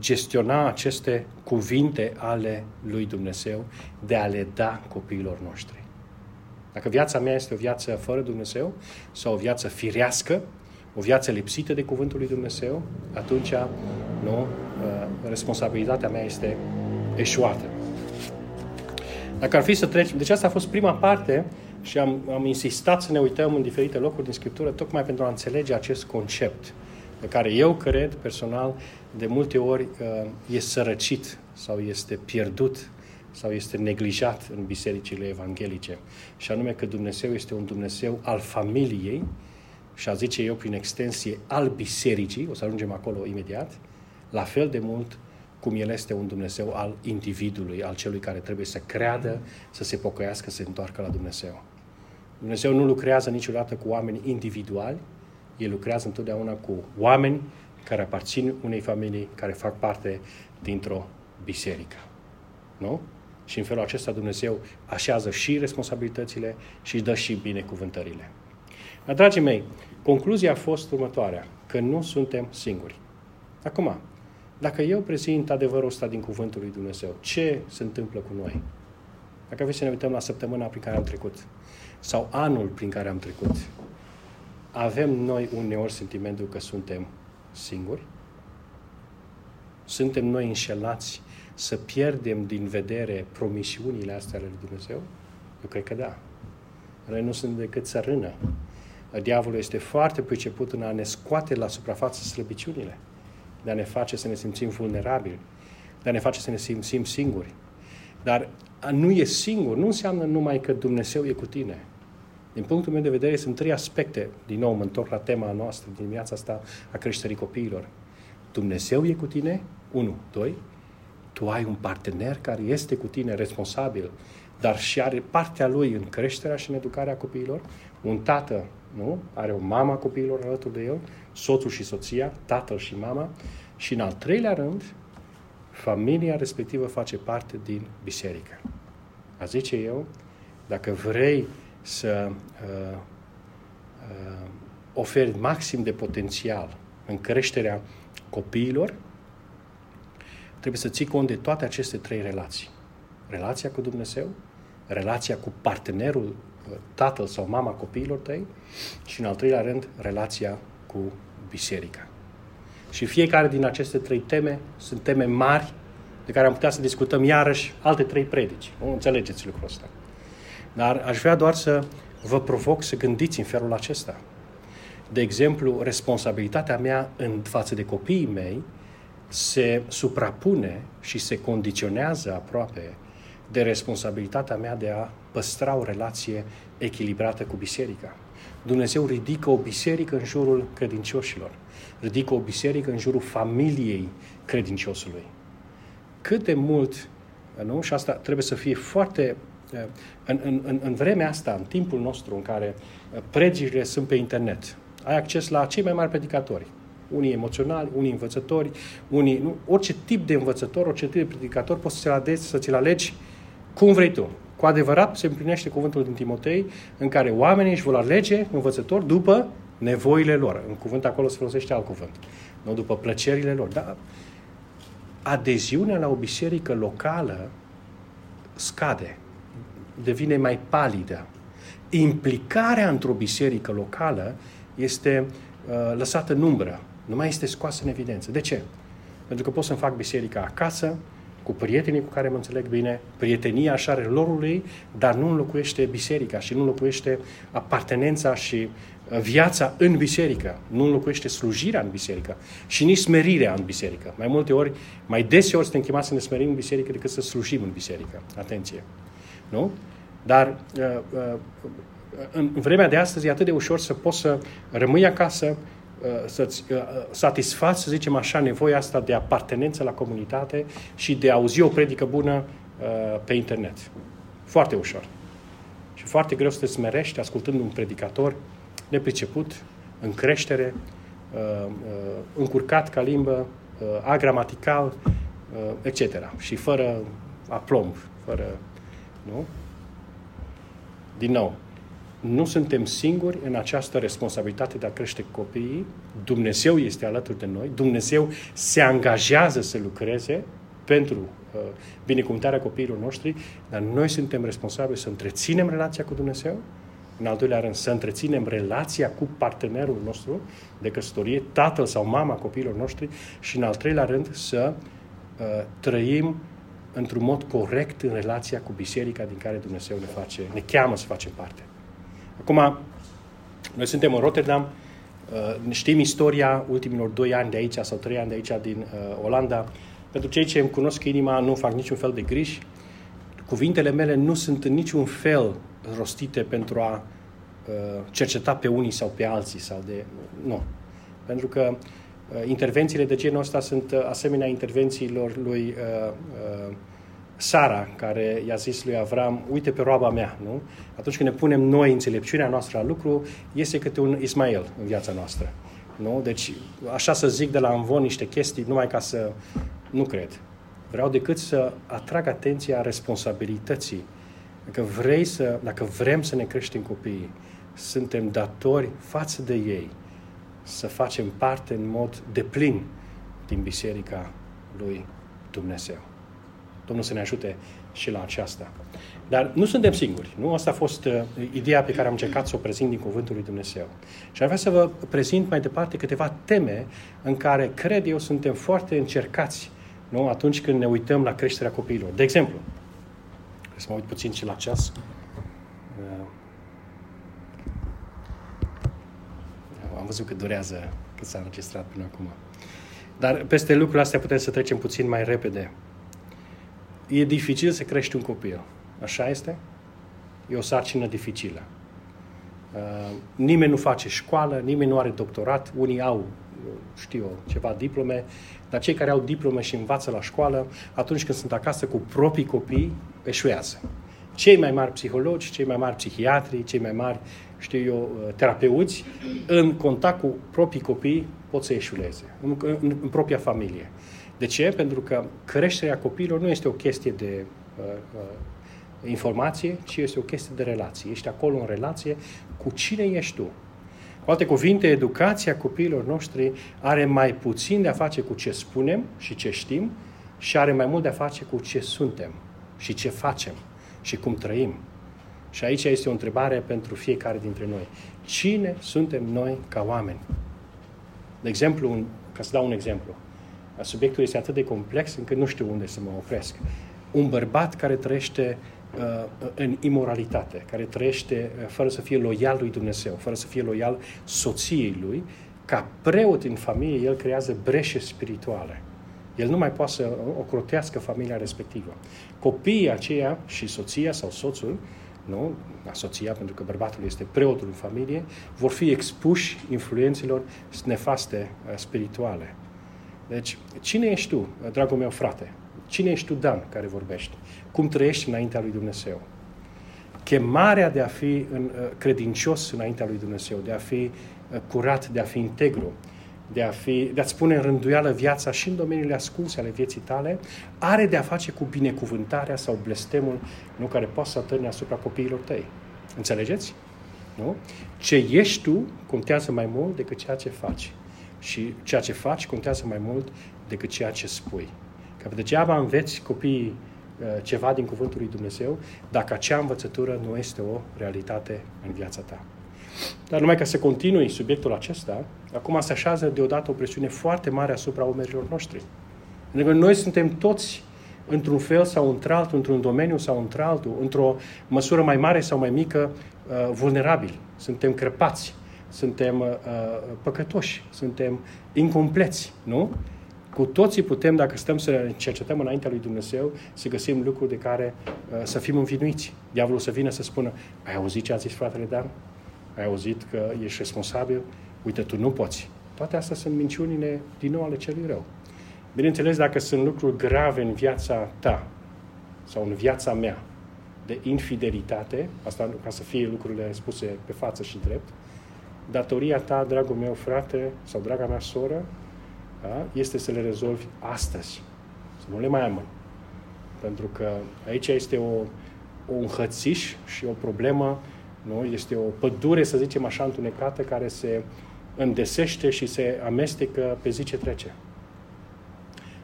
gestiona aceste cuvinte ale lui Dumnezeu, de a le da copiilor noștri. Dacă viața mea este o viață fără Dumnezeu sau o viață firească, o viață lipsită de cuvântul lui Dumnezeu, atunci nu, uh, responsabilitatea mea este eșuată. Dacă ar fi să trecem... Deci asta a fost prima parte și am, am insistat să ne uităm în diferite locuri din Scriptură tocmai pentru a înțelege acest concept pe care eu cred personal de multe ori uh, e sărăcit sau este pierdut sau este neglijat în bisericile evanghelice. Și anume că Dumnezeu este un Dumnezeu al familiei și a zice eu prin extensie al bisericii, o să ajungem acolo imediat, la fel de mult cum El este un Dumnezeu al individului, al celui care trebuie să creadă, să se pocăiască, să se întoarcă la Dumnezeu. Dumnezeu nu lucrează niciodată cu oameni individuali, El lucrează întotdeauna cu oameni care aparțin unei familii, care fac parte dintr-o biserică. Nu? Și în felul acesta Dumnezeu așează și responsabilitățile și dă și binecuvântările. Dar, dragii mei, concluzia a fost următoarea, că nu suntem singuri. Acum, dacă eu prezint adevărul ăsta din Cuvântul lui Dumnezeu, ce se întâmplă cu noi? Dacă aveți să ne uităm la săptămâna prin care am trecut, sau anul prin care am trecut, avem noi uneori sentimentul că suntem singuri? Suntem noi înșelați să pierdem din vedere promisiunile astea ale lui Dumnezeu? Eu cred că da. Noi nu sunt decât să rână diavolul este foarte priceput în a ne scoate la suprafață slăbiciunile, de a ne face să ne simțim vulnerabili, de a ne face să ne simțim singuri. Dar a nu e singur nu înseamnă numai că Dumnezeu e cu tine. Din punctul meu de vedere, sunt trei aspecte. Din nou, mă întorc la tema noastră din viața asta a creșterii copiilor. Dumnezeu e cu tine, unu. Doi, tu ai un partener care este cu tine responsabil, dar și are partea lui în creșterea și în educarea copiilor. Un tată, nu? Are o mama copiilor alături de el, soțul și soția, tatăl și mama. Și în al treilea rând, familia respectivă face parte din biserică. A zice eu, dacă vrei să uh, uh, oferi maxim de potențial în creșterea copiilor, trebuie să ții cont de toate aceste trei relații. Relația cu Dumnezeu, relația cu partenerul, uh, tatăl sau mama copiilor tăi și, în al treilea rând, relația cu biserica. Și fiecare din aceste trei teme sunt teme mari de care am putea să discutăm iarăși alte trei predici. Nu înțelegeți lucrul ăsta. Dar aș vrea doar să vă provoc să gândiți în felul acesta. De exemplu, responsabilitatea mea în față de copiii mei se suprapune și se condiționează aproape de responsabilitatea mea de a păstra o relație echilibrată cu biserica. Dumnezeu ridică o biserică în jurul credincioșilor, ridică o biserică în jurul familiei credinciosului. Cât de mult, nu? Și asta trebuie să fie foarte în, în, în vremea asta, în timpul nostru în care uh, predicile sunt pe internet, ai acces la cei mai mari predicatori. Unii emoționali, unii învățători, unii, nu, orice tip de învățător, orice tip de predicator poți să-ți alegi, să ți-l alegi cum vrei tu. Cu adevărat se împlinește cuvântul din Timotei în care oamenii își vor alege învățător după nevoile lor. În cuvânt acolo se folosește alt cuvânt. Nu după plăcerile lor. Dar adeziunea la o biserică locală scade devine mai palidă. Implicarea într-o biserică locală este uh, lăsată în umbră, nu mai este scoasă în evidență. De ce? Pentru că pot să-mi fac biserica acasă, cu prietenii cu care mă înțeleg bine, prietenia așa are lorului, dar nu înlocuiește biserica și nu înlocuiește apartenența și uh, viața în biserică, nu înlocuiește slujirea în biserică și nici smerirea în biserică. Mai multe ori, mai deseori suntem chemați să ne smerim în biserică decât să slujim în biserică. Atenție! Nu? Dar uh, uh, în vremea de astăzi e atât de ușor să poți să rămâi acasă, uh, să-ți satisfați, să zicem așa, nevoia asta de apartenență la comunitate și de a auzi o predică bună pe internet. Foarte ușor. Și foarte greu să te smerești ascultând un predicator nepriceput, în creștere, încurcat ca limbă, agramatical, etc. Și fără aplomb, fără nu? Din nou, nu suntem singuri în această responsabilitate de a crește copiii. Dumnezeu este alături de noi. Dumnezeu se angajează să lucreze pentru uh, binecuvântarea copiilor noștri, dar noi suntem responsabili să întreținem relația cu Dumnezeu, în al doilea rând să întreținem relația cu partenerul nostru de căsătorie, tatăl sau mama copiilor noștri și în al treilea rând să uh, trăim într-un mod corect în relația cu biserica din care Dumnezeu ne, face, ne cheamă să facem parte. Acum, noi suntem în Rotterdam, uh, știm istoria ultimilor doi ani de aici sau trei ani de aici din uh, Olanda. Pentru cei ce îmi cunosc inima, nu fac niciun fel de griji. Cuvintele mele nu sunt în niciun fel rostite pentru a uh, cerceta pe unii sau pe alții sau de... Nu. Pentru că Uh, intervențiile de genul ăsta sunt uh, asemenea intervențiilor lui uh, uh, Sara, care i-a zis lui Avram, uite pe roaba mea, nu? Atunci când ne punem noi înțelepciunea noastră la lucru, este câte un Ismael în viața noastră. Nu? Deci, așa să zic de la învon niște chestii, numai ca să... Nu cred. Vreau decât să atrag atenția responsabilității. Dacă vrei să, dacă vrem să ne creștem copiii, suntem datori față de ei să facem parte în mod deplin din Biserica lui Dumnezeu. Domnul să ne ajute și la aceasta. Dar nu suntem singuri. Nu? Asta a fost uh, ideea pe care am încercat să o prezint din Cuvântul lui Dumnezeu. Și ar vrea să vă prezint mai departe câteva teme în care, cred eu, suntem foarte încercați nu? atunci când ne uităm la creșterea copiilor. De exemplu, să mă uit puțin și la ceas. Văzut că durează cât s-a înregistrat până acum. Dar peste lucrurile astea putem să trecem puțin mai repede. E dificil să crești un copil. Așa este? E o sarcină dificilă. Uh, nimeni nu face școală, nimeni nu are doctorat, unii au, știu eu, ceva diplome, dar cei care au diplome și învață la școală, atunci când sunt acasă cu proprii copii, eșuează. Cei mai mari psihologi, cei mai mari psihiatri, cei mai mari, știu eu, uh, terapeuți, în contact cu proprii copii pot să eșuleze, în, în, în propria familie. De ce? Pentru că creșterea copiilor nu este o chestie de uh, uh, informație, ci este o chestie de relație. Ești acolo în relație cu cine ești tu. Cu alte cuvinte, educația copiilor noștri are mai puțin de a face cu ce spunem și ce știm și are mai mult de a face cu ce suntem și ce facem și cum trăim. Și aici este o întrebare pentru fiecare dintre noi. Cine suntem noi ca oameni? De exemplu, un, ca să dau un exemplu, subiectul este atât de complex încât nu știu unde să mă opresc. Un bărbat care trăiește uh, în imoralitate, care trăiește uh, fără să fie loial lui Dumnezeu, fără să fie loial soției lui, ca preot în familie, el creează breșe spirituale. El nu mai poate să ocrotească familia respectivă. Copiii aceia și soția sau soțul, nu, soția, pentru că bărbatul este preotul în familie, vor fi expuși influențelor nefaste uh, spirituale. Deci, cine ești tu, dragul meu frate? Cine ești tu, Dan, care vorbești? Cum trăiești înaintea lui Dumnezeu? Chemarea de a fi în, uh, credincios înaintea lui Dumnezeu, de a fi uh, curat, de a fi integru, de, a fi, de a-ți pune în rânduială viața și în domeniile ascunse ale vieții tale, are de a face cu binecuvântarea sau blestemul nu, care poate să atârne asupra copiilor tăi. Înțelegeți? Nu? Ce ești tu contează mai mult decât ceea ce faci. Și ceea ce faci contează mai mult decât ceea ce spui. Că degeaba înveți copiii uh, ceva din Cuvântul lui Dumnezeu dacă acea învățătură nu este o realitate în viața ta. Dar numai ca să continui subiectul acesta, acum se așează deodată o presiune foarte mare asupra omerilor noștri. Pentru că noi suntem toți într-un fel sau într-altul, într-un domeniu sau într-altul, într-o măsură mai mare sau mai mică, uh, vulnerabili. Suntem crăpați, suntem uh, păcătoși, suntem incompleți, nu? Cu toții putem, dacă stăm să cercetăm înaintea lui Dumnezeu, să găsim lucruri de care uh, să fim învinuiți. Diavolul să vină să spună, ai auzit ce a zis fratele Dan? Ai auzit că ești responsabil? Uite, tu nu poți. Toate astea sunt minciunile din nou ale celui rău. Bineînțeles, dacă sunt lucruri grave în viața ta sau în viața mea, de infidelitate, asta ca să fie lucrurile spuse pe față și drept, datoria ta, dragul meu frate sau draga mea soră, da, este să le rezolvi astăzi. Să nu le mai amâni. Pentru că aici este o, un hățiș și o problemă, nu? este o pădure, să zicem așa, întunecată, care se îndesește și se amestecă pe zi ce trece.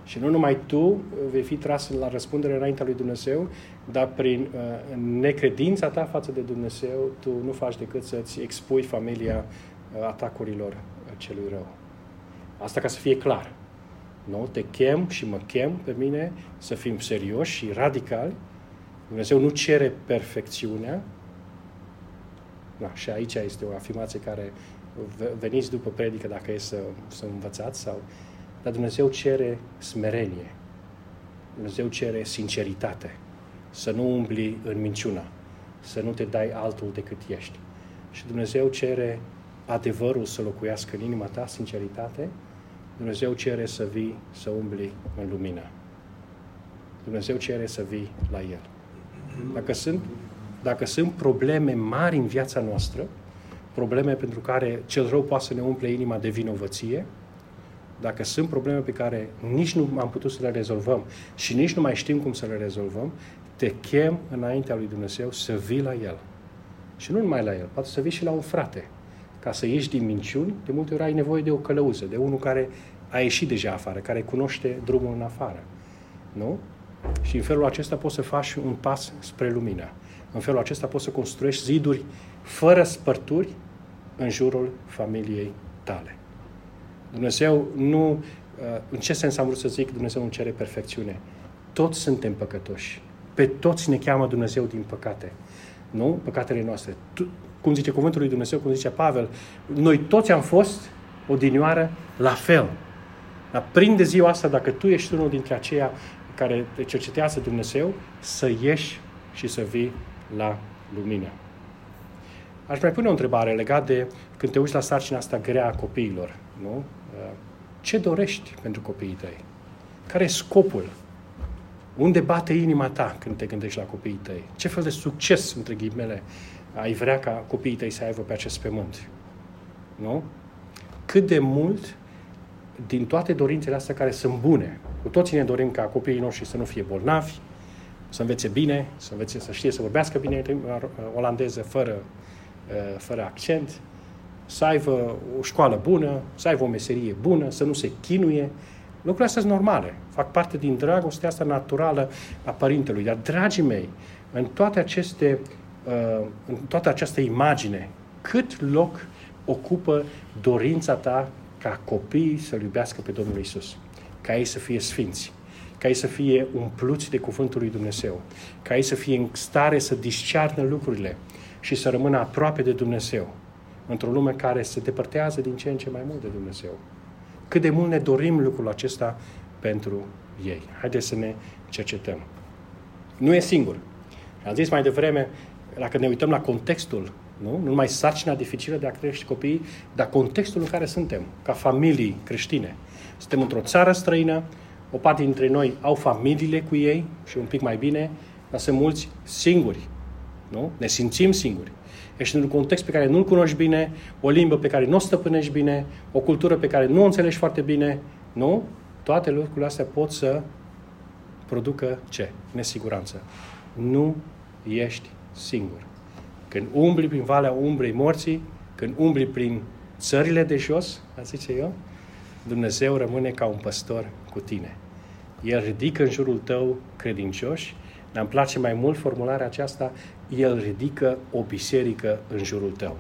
Și nu numai tu vei fi tras la răspundere înaintea lui Dumnezeu, dar prin uh, necredința ta față de Dumnezeu, tu nu faci decât să-ți expui familia uh, atacurilor uh, celui rău. Asta ca să fie clar. Nu? Te chem și mă chem pe mine să fim serioși și radicali. Dumnezeu nu cere perfecțiunea. Da, și aici este o afirmație care veniți după predică dacă e să, să învățați sau dar Dumnezeu cere smerenie. Dumnezeu cere sinceritate. Să nu umbli în minciuna. Să nu te dai altul decât ești. Și Dumnezeu cere adevărul să locuiască în inima ta, sinceritate. Dumnezeu cere să vii, să umbli în lumină. Dumnezeu cere să vii la El. Dacă sunt, dacă sunt probleme mari în viața noastră, probleme pentru care cel rău poate să ne umple inima de vinovăție, dacă sunt probleme pe care nici nu am putut să le rezolvăm și nici nu mai știm cum să le rezolvăm, te chem înaintea lui Dumnezeu să vii la El. Și nu numai la El, poate să vii și la un frate. Ca să ieși din minciuni, de multe ori ai nevoie de o călăuză, de unul care a ieșit deja afară, care cunoaște drumul în afară. Nu? Și în felul acesta poți să faci un pas spre lumină. În felul acesta poți să construiești ziduri fără spărturi în jurul familiei tale. Dumnezeu nu... Uh, în ce sens am vrut să zic Dumnezeu nu cere perfecțiune? Toți suntem păcătoși. Pe toți ne cheamă Dumnezeu din păcate. Nu? Păcatele noastre. cum zice cuvântul lui Dumnezeu, cum zice Pavel, noi toți am fost odinioară la fel. Dar prinde ziua asta, dacă tu ești unul dintre aceia care te cercetează Dumnezeu, să ieși și să vii la lumină. Aș mai pune o întrebare legat de când te uiți la sarcina asta grea a copiilor. Nu? Ce dorești pentru copiii tăi? Care e scopul? Unde bate inima ta când te gândești la copiii tăi? Ce fel de succes, între ghimele, ai vrea ca copiii tăi să aibă pe acest pământ? Nu? Cât de mult din toate dorințele astea care sunt bune, cu toții ne dorim ca copiii noștri să nu fie bolnavi, să învețe bine, să învețe să știe să vorbească bine olandeză fără, uh, fără accent, să aibă o școală bună, să aibă o meserie bună, să nu se chinuie. Lucrurile astea sunt normale. Fac parte din dragostea asta naturală a părintelui. Dar, dragii mei, în toate aceste, uh, în toată această imagine, cât loc ocupă dorința ta ca copiii să-L iubească pe Domnul Isus, ca ei să fie sfinți, ca ei să fie umpluți de Cuvântul lui Dumnezeu, ca ei să fie în stare să discearnă lucrurile și să rămână aproape de Dumnezeu, într-o lume care se depărtează din ce în ce mai mult de Dumnezeu. Cât de mult ne dorim lucrul acesta pentru ei. Haideți să ne cercetăm. Nu e singur. Am zis mai devreme, dacă ne uităm la contextul, nu? nu numai sarcina dificilă de a crește copiii, dar contextul în care suntem, ca familii creștine. Suntem într-o țară străină, o parte dintre noi au familiile cu ei și un pic mai bine, dar sunt mulți singuri. Nu? Ne simțim singuri. Ești într-un context pe care nu-l cunoști bine, o limbă pe care nu o stăpânești bine, o cultură pe care nu o înțelegi foarte bine, nu? Toate lucrurile astea pot să producă ce? Nesiguranță. Nu ești singur. Când umbli prin valea umbrei morții, când umbli prin țările de jos, a zice eu, Dumnezeu rămâne ca un păstor cu tine. El ridică în jurul tău credincioși. Ne-am place mai mult formularea aceasta, El ridică o biserică în jurul tău.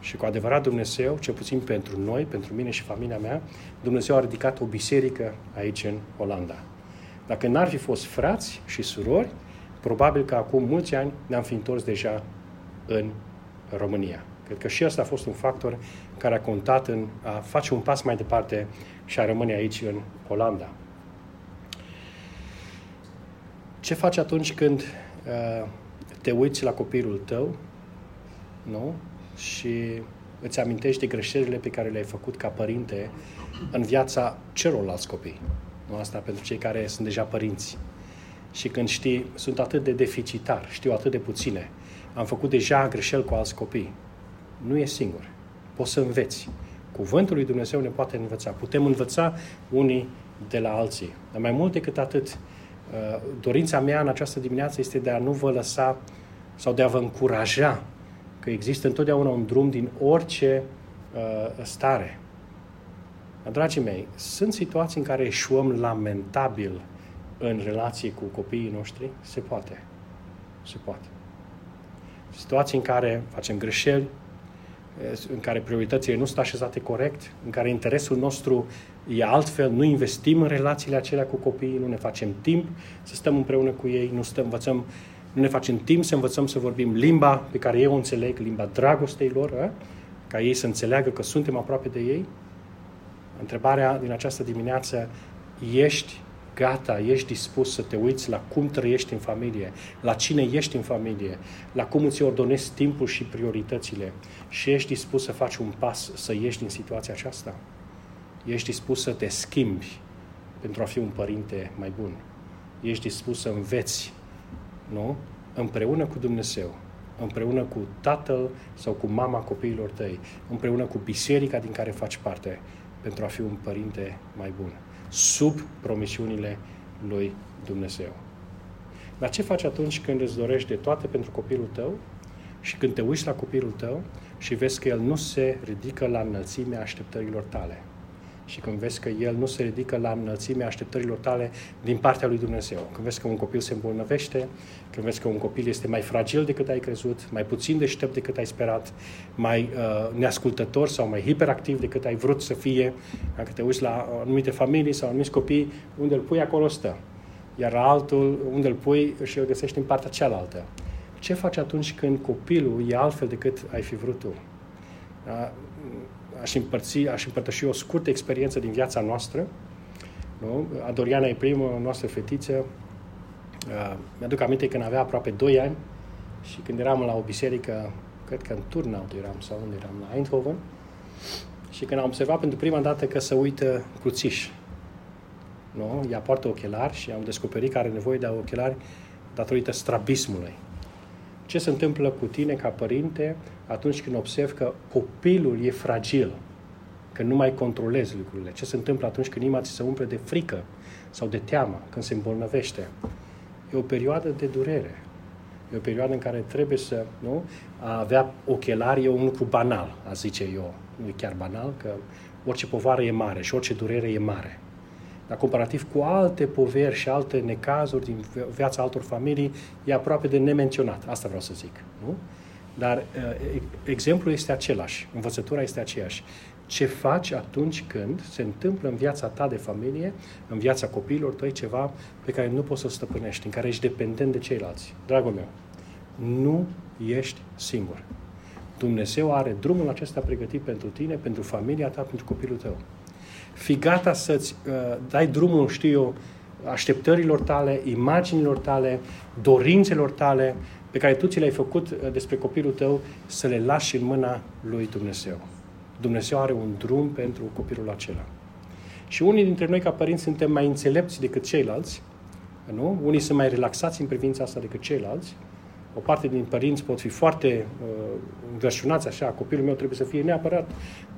Și cu adevărat Dumnezeu, cel puțin pentru noi, pentru mine și familia mea, Dumnezeu a ridicat o biserică aici în Olanda. Dacă n-ar fi fost frați și surori, probabil că acum mulți ani ne-am fi întors deja în România. Cred că și asta a fost un factor care a contat în a face un pas mai departe și a rămâne aici în Olanda. Ce faci atunci când uh, te uiți la copilul tău nu? și îți amintești de greșelile pe care le-ai făcut ca părinte în viața celorlalți copii? Nu? Asta pentru cei care sunt deja părinți. Și când știi, sunt atât de deficitar, știu atât de puține, am făcut deja greșeli cu alți copii. Nu e singur. Poți să înveți. Cuvântul lui Dumnezeu ne poate învăța. Putem învăța unii de la alții. Dar mai mult decât atât, uh, dorința mea în această dimineață este de a nu vă lăsa sau de a vă încuraja că există întotdeauna un drum din orice uh, stare. Dragii mei, sunt situații în care eșuăm lamentabil în relație cu copiii noștri? Se poate. Se poate situații în care facem greșeli, în care prioritățile nu sunt așezate corect, în care interesul nostru e altfel, nu investim în relațiile acelea cu copiii, nu ne facem timp să stăm împreună cu ei, nu, stăm, învățăm, nu ne facem timp să învățăm să vorbim limba pe care eu o înțeleg, limba dragostei lor, a? ca ei să înțeleagă că suntem aproape de ei. Întrebarea din această dimineață, ești gata, ești dispus să te uiți la cum trăiești în familie, la cine ești în familie, la cum îți ordonezi timpul și prioritățile și ești dispus să faci un pas să ieși din situația aceasta? Ești dispus să te schimbi pentru a fi un părinte mai bun? Ești dispus să înveți, nu? Împreună cu Dumnezeu, împreună cu tatăl sau cu mama copiilor tăi, împreună cu biserica din care faci parte, pentru a fi un părinte mai bun sub promisiunile lui Dumnezeu. Dar ce faci atunci când îți dorești de toate pentru copilul tău și când te uiți la copilul tău și vezi că el nu se ridică la înălțimea așteptărilor tale? Și când vezi că el nu se ridică la înălțimea așteptărilor tale din partea lui Dumnezeu, când vezi că un copil se îmbolnăvește, când vezi că un copil este mai fragil decât ai crezut, mai puțin deștept decât ai sperat, mai uh, neascultător sau mai hiperactiv decât ai vrut să fie, dacă te uiți la anumite familii sau anumiți copii, unde îl pui acolo stă, iar altul unde îl pui și îl găsești în partea cealaltă. Ce faci atunci când copilul e altfel decât ai fi vrut tu? Da? Aș, împărți, aș împărtăși o scurtă experiență din viața noastră. Nu? Adoriana e prima noastră fetiță. Uh, mi-aduc aminte când avea aproape 2 ani și când eram la o biserică, cred că în Turnhout eram sau unde eram, la Eindhoven, și când am observat pentru prima dată că se uită cruțiș, nu? ea poartă ochelari și am descoperit că are nevoie de ochelari datorită strabismului. Ce se întâmplă cu tine ca părinte atunci când observi că copilul e fragil, că nu mai controlezi lucrurile? Ce se întâmplă atunci când inima ți se umple de frică sau de teamă, când se îmbolnăvește? E o perioadă de durere. E o perioadă în care trebuie să nu, a avea ochelari e un lucru banal, a zice eu. Nu e chiar banal, că orice povară e mare și orice durere e mare. Dar comparativ cu alte poveri și alte necazuri din viața altor familii, e aproape de nemenționat. Asta vreau să zic. Nu? Dar uh, exemplul este același, învățătura este aceeași. Ce faci atunci când se întâmplă în viața ta de familie, în viața copiilor tăi, ceva pe care nu poți să-l stăpânești, în care ești dependent de ceilalți? Dragul meu, nu ești singur. Dumnezeu are drumul acesta pregătit pentru tine, pentru familia ta, pentru copilul tău. Fii gata să-ți uh, dai drumul, știu eu, așteptărilor tale, imaginilor tale, dorințelor tale, pe care tu ți le-ai făcut uh, despre copilul tău, să le lași în mâna lui Dumnezeu. Dumnezeu are un drum pentru copilul acela. Și unii dintre noi, ca părinți, suntem mai înțelepți decât ceilalți, nu? Unii sunt mai relaxați în privința asta decât ceilalți, o parte din părinți pot fi foarte uh, înverșunați așa, copilul meu trebuie să fie neapărat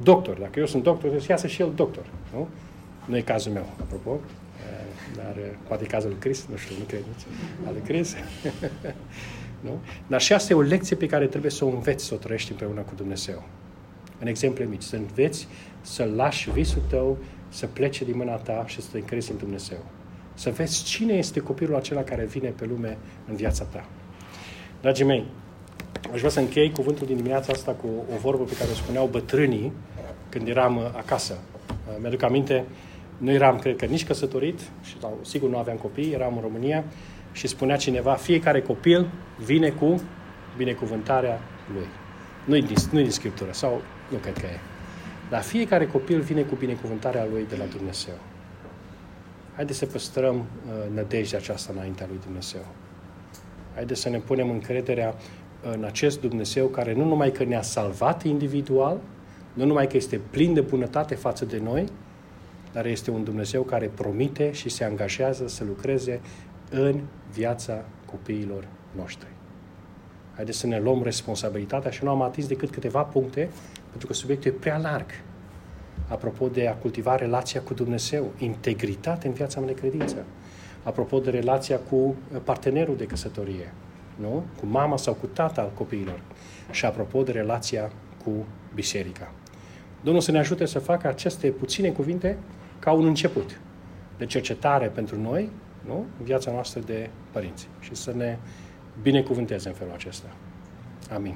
doctor. Dacă eu sunt doctor, trebuie să iasă și el doctor. Nu? Nu e cazul meu, apropo. Uh, dar uh, poate e cazul lui Chris, nu știu, nu cred nici. Al lui Chris. nu? Dar și asta e o lecție pe care trebuie să o înveți să o trăiești împreună cu Dumnezeu. În exemple mici, să înveți să lași visul tău să plece din mâna ta și să te încrezi în Dumnezeu. Să vezi cine este copilul acela care vine pe lume în viața ta. Dragii mei, aș vrea să închei cuvântul din dimineața asta cu o vorbă pe care o spuneau bătrânii când eram uh, acasă. Uh, mi-aduc aminte, nu eram, cred că, nici căsătorit și sau, sigur nu aveam copii, eram în România și spunea cineva, fiecare copil vine cu binecuvântarea lui. Nu-i din, nu din Scriptură, sau nu cred că e. Dar fiecare copil vine cu binecuvântarea lui de la Dumnezeu. Haideți să păstrăm uh, nădejdea aceasta înaintea lui Dumnezeu. Haideți să ne punem încrederea în acest Dumnezeu care nu numai că ne-a salvat individual, nu numai că este plin de bunătate față de noi, dar este un Dumnezeu care promite și se angajează să lucreze în viața copiilor noștri. Haideți să ne luăm responsabilitatea și nu am atins decât câteva puncte, pentru că subiectul e prea larg. Apropo de a cultiva relația cu Dumnezeu, integritate în viața mea de credință apropo de relația cu partenerul de căsătorie, nu? cu mama sau cu tata al copiilor și apropo de relația cu biserica. Domnul să ne ajute să facă aceste puține cuvinte ca un început de cercetare pentru noi, nu? în viața noastră de părinți și să ne binecuvânteze în felul acesta. Amin.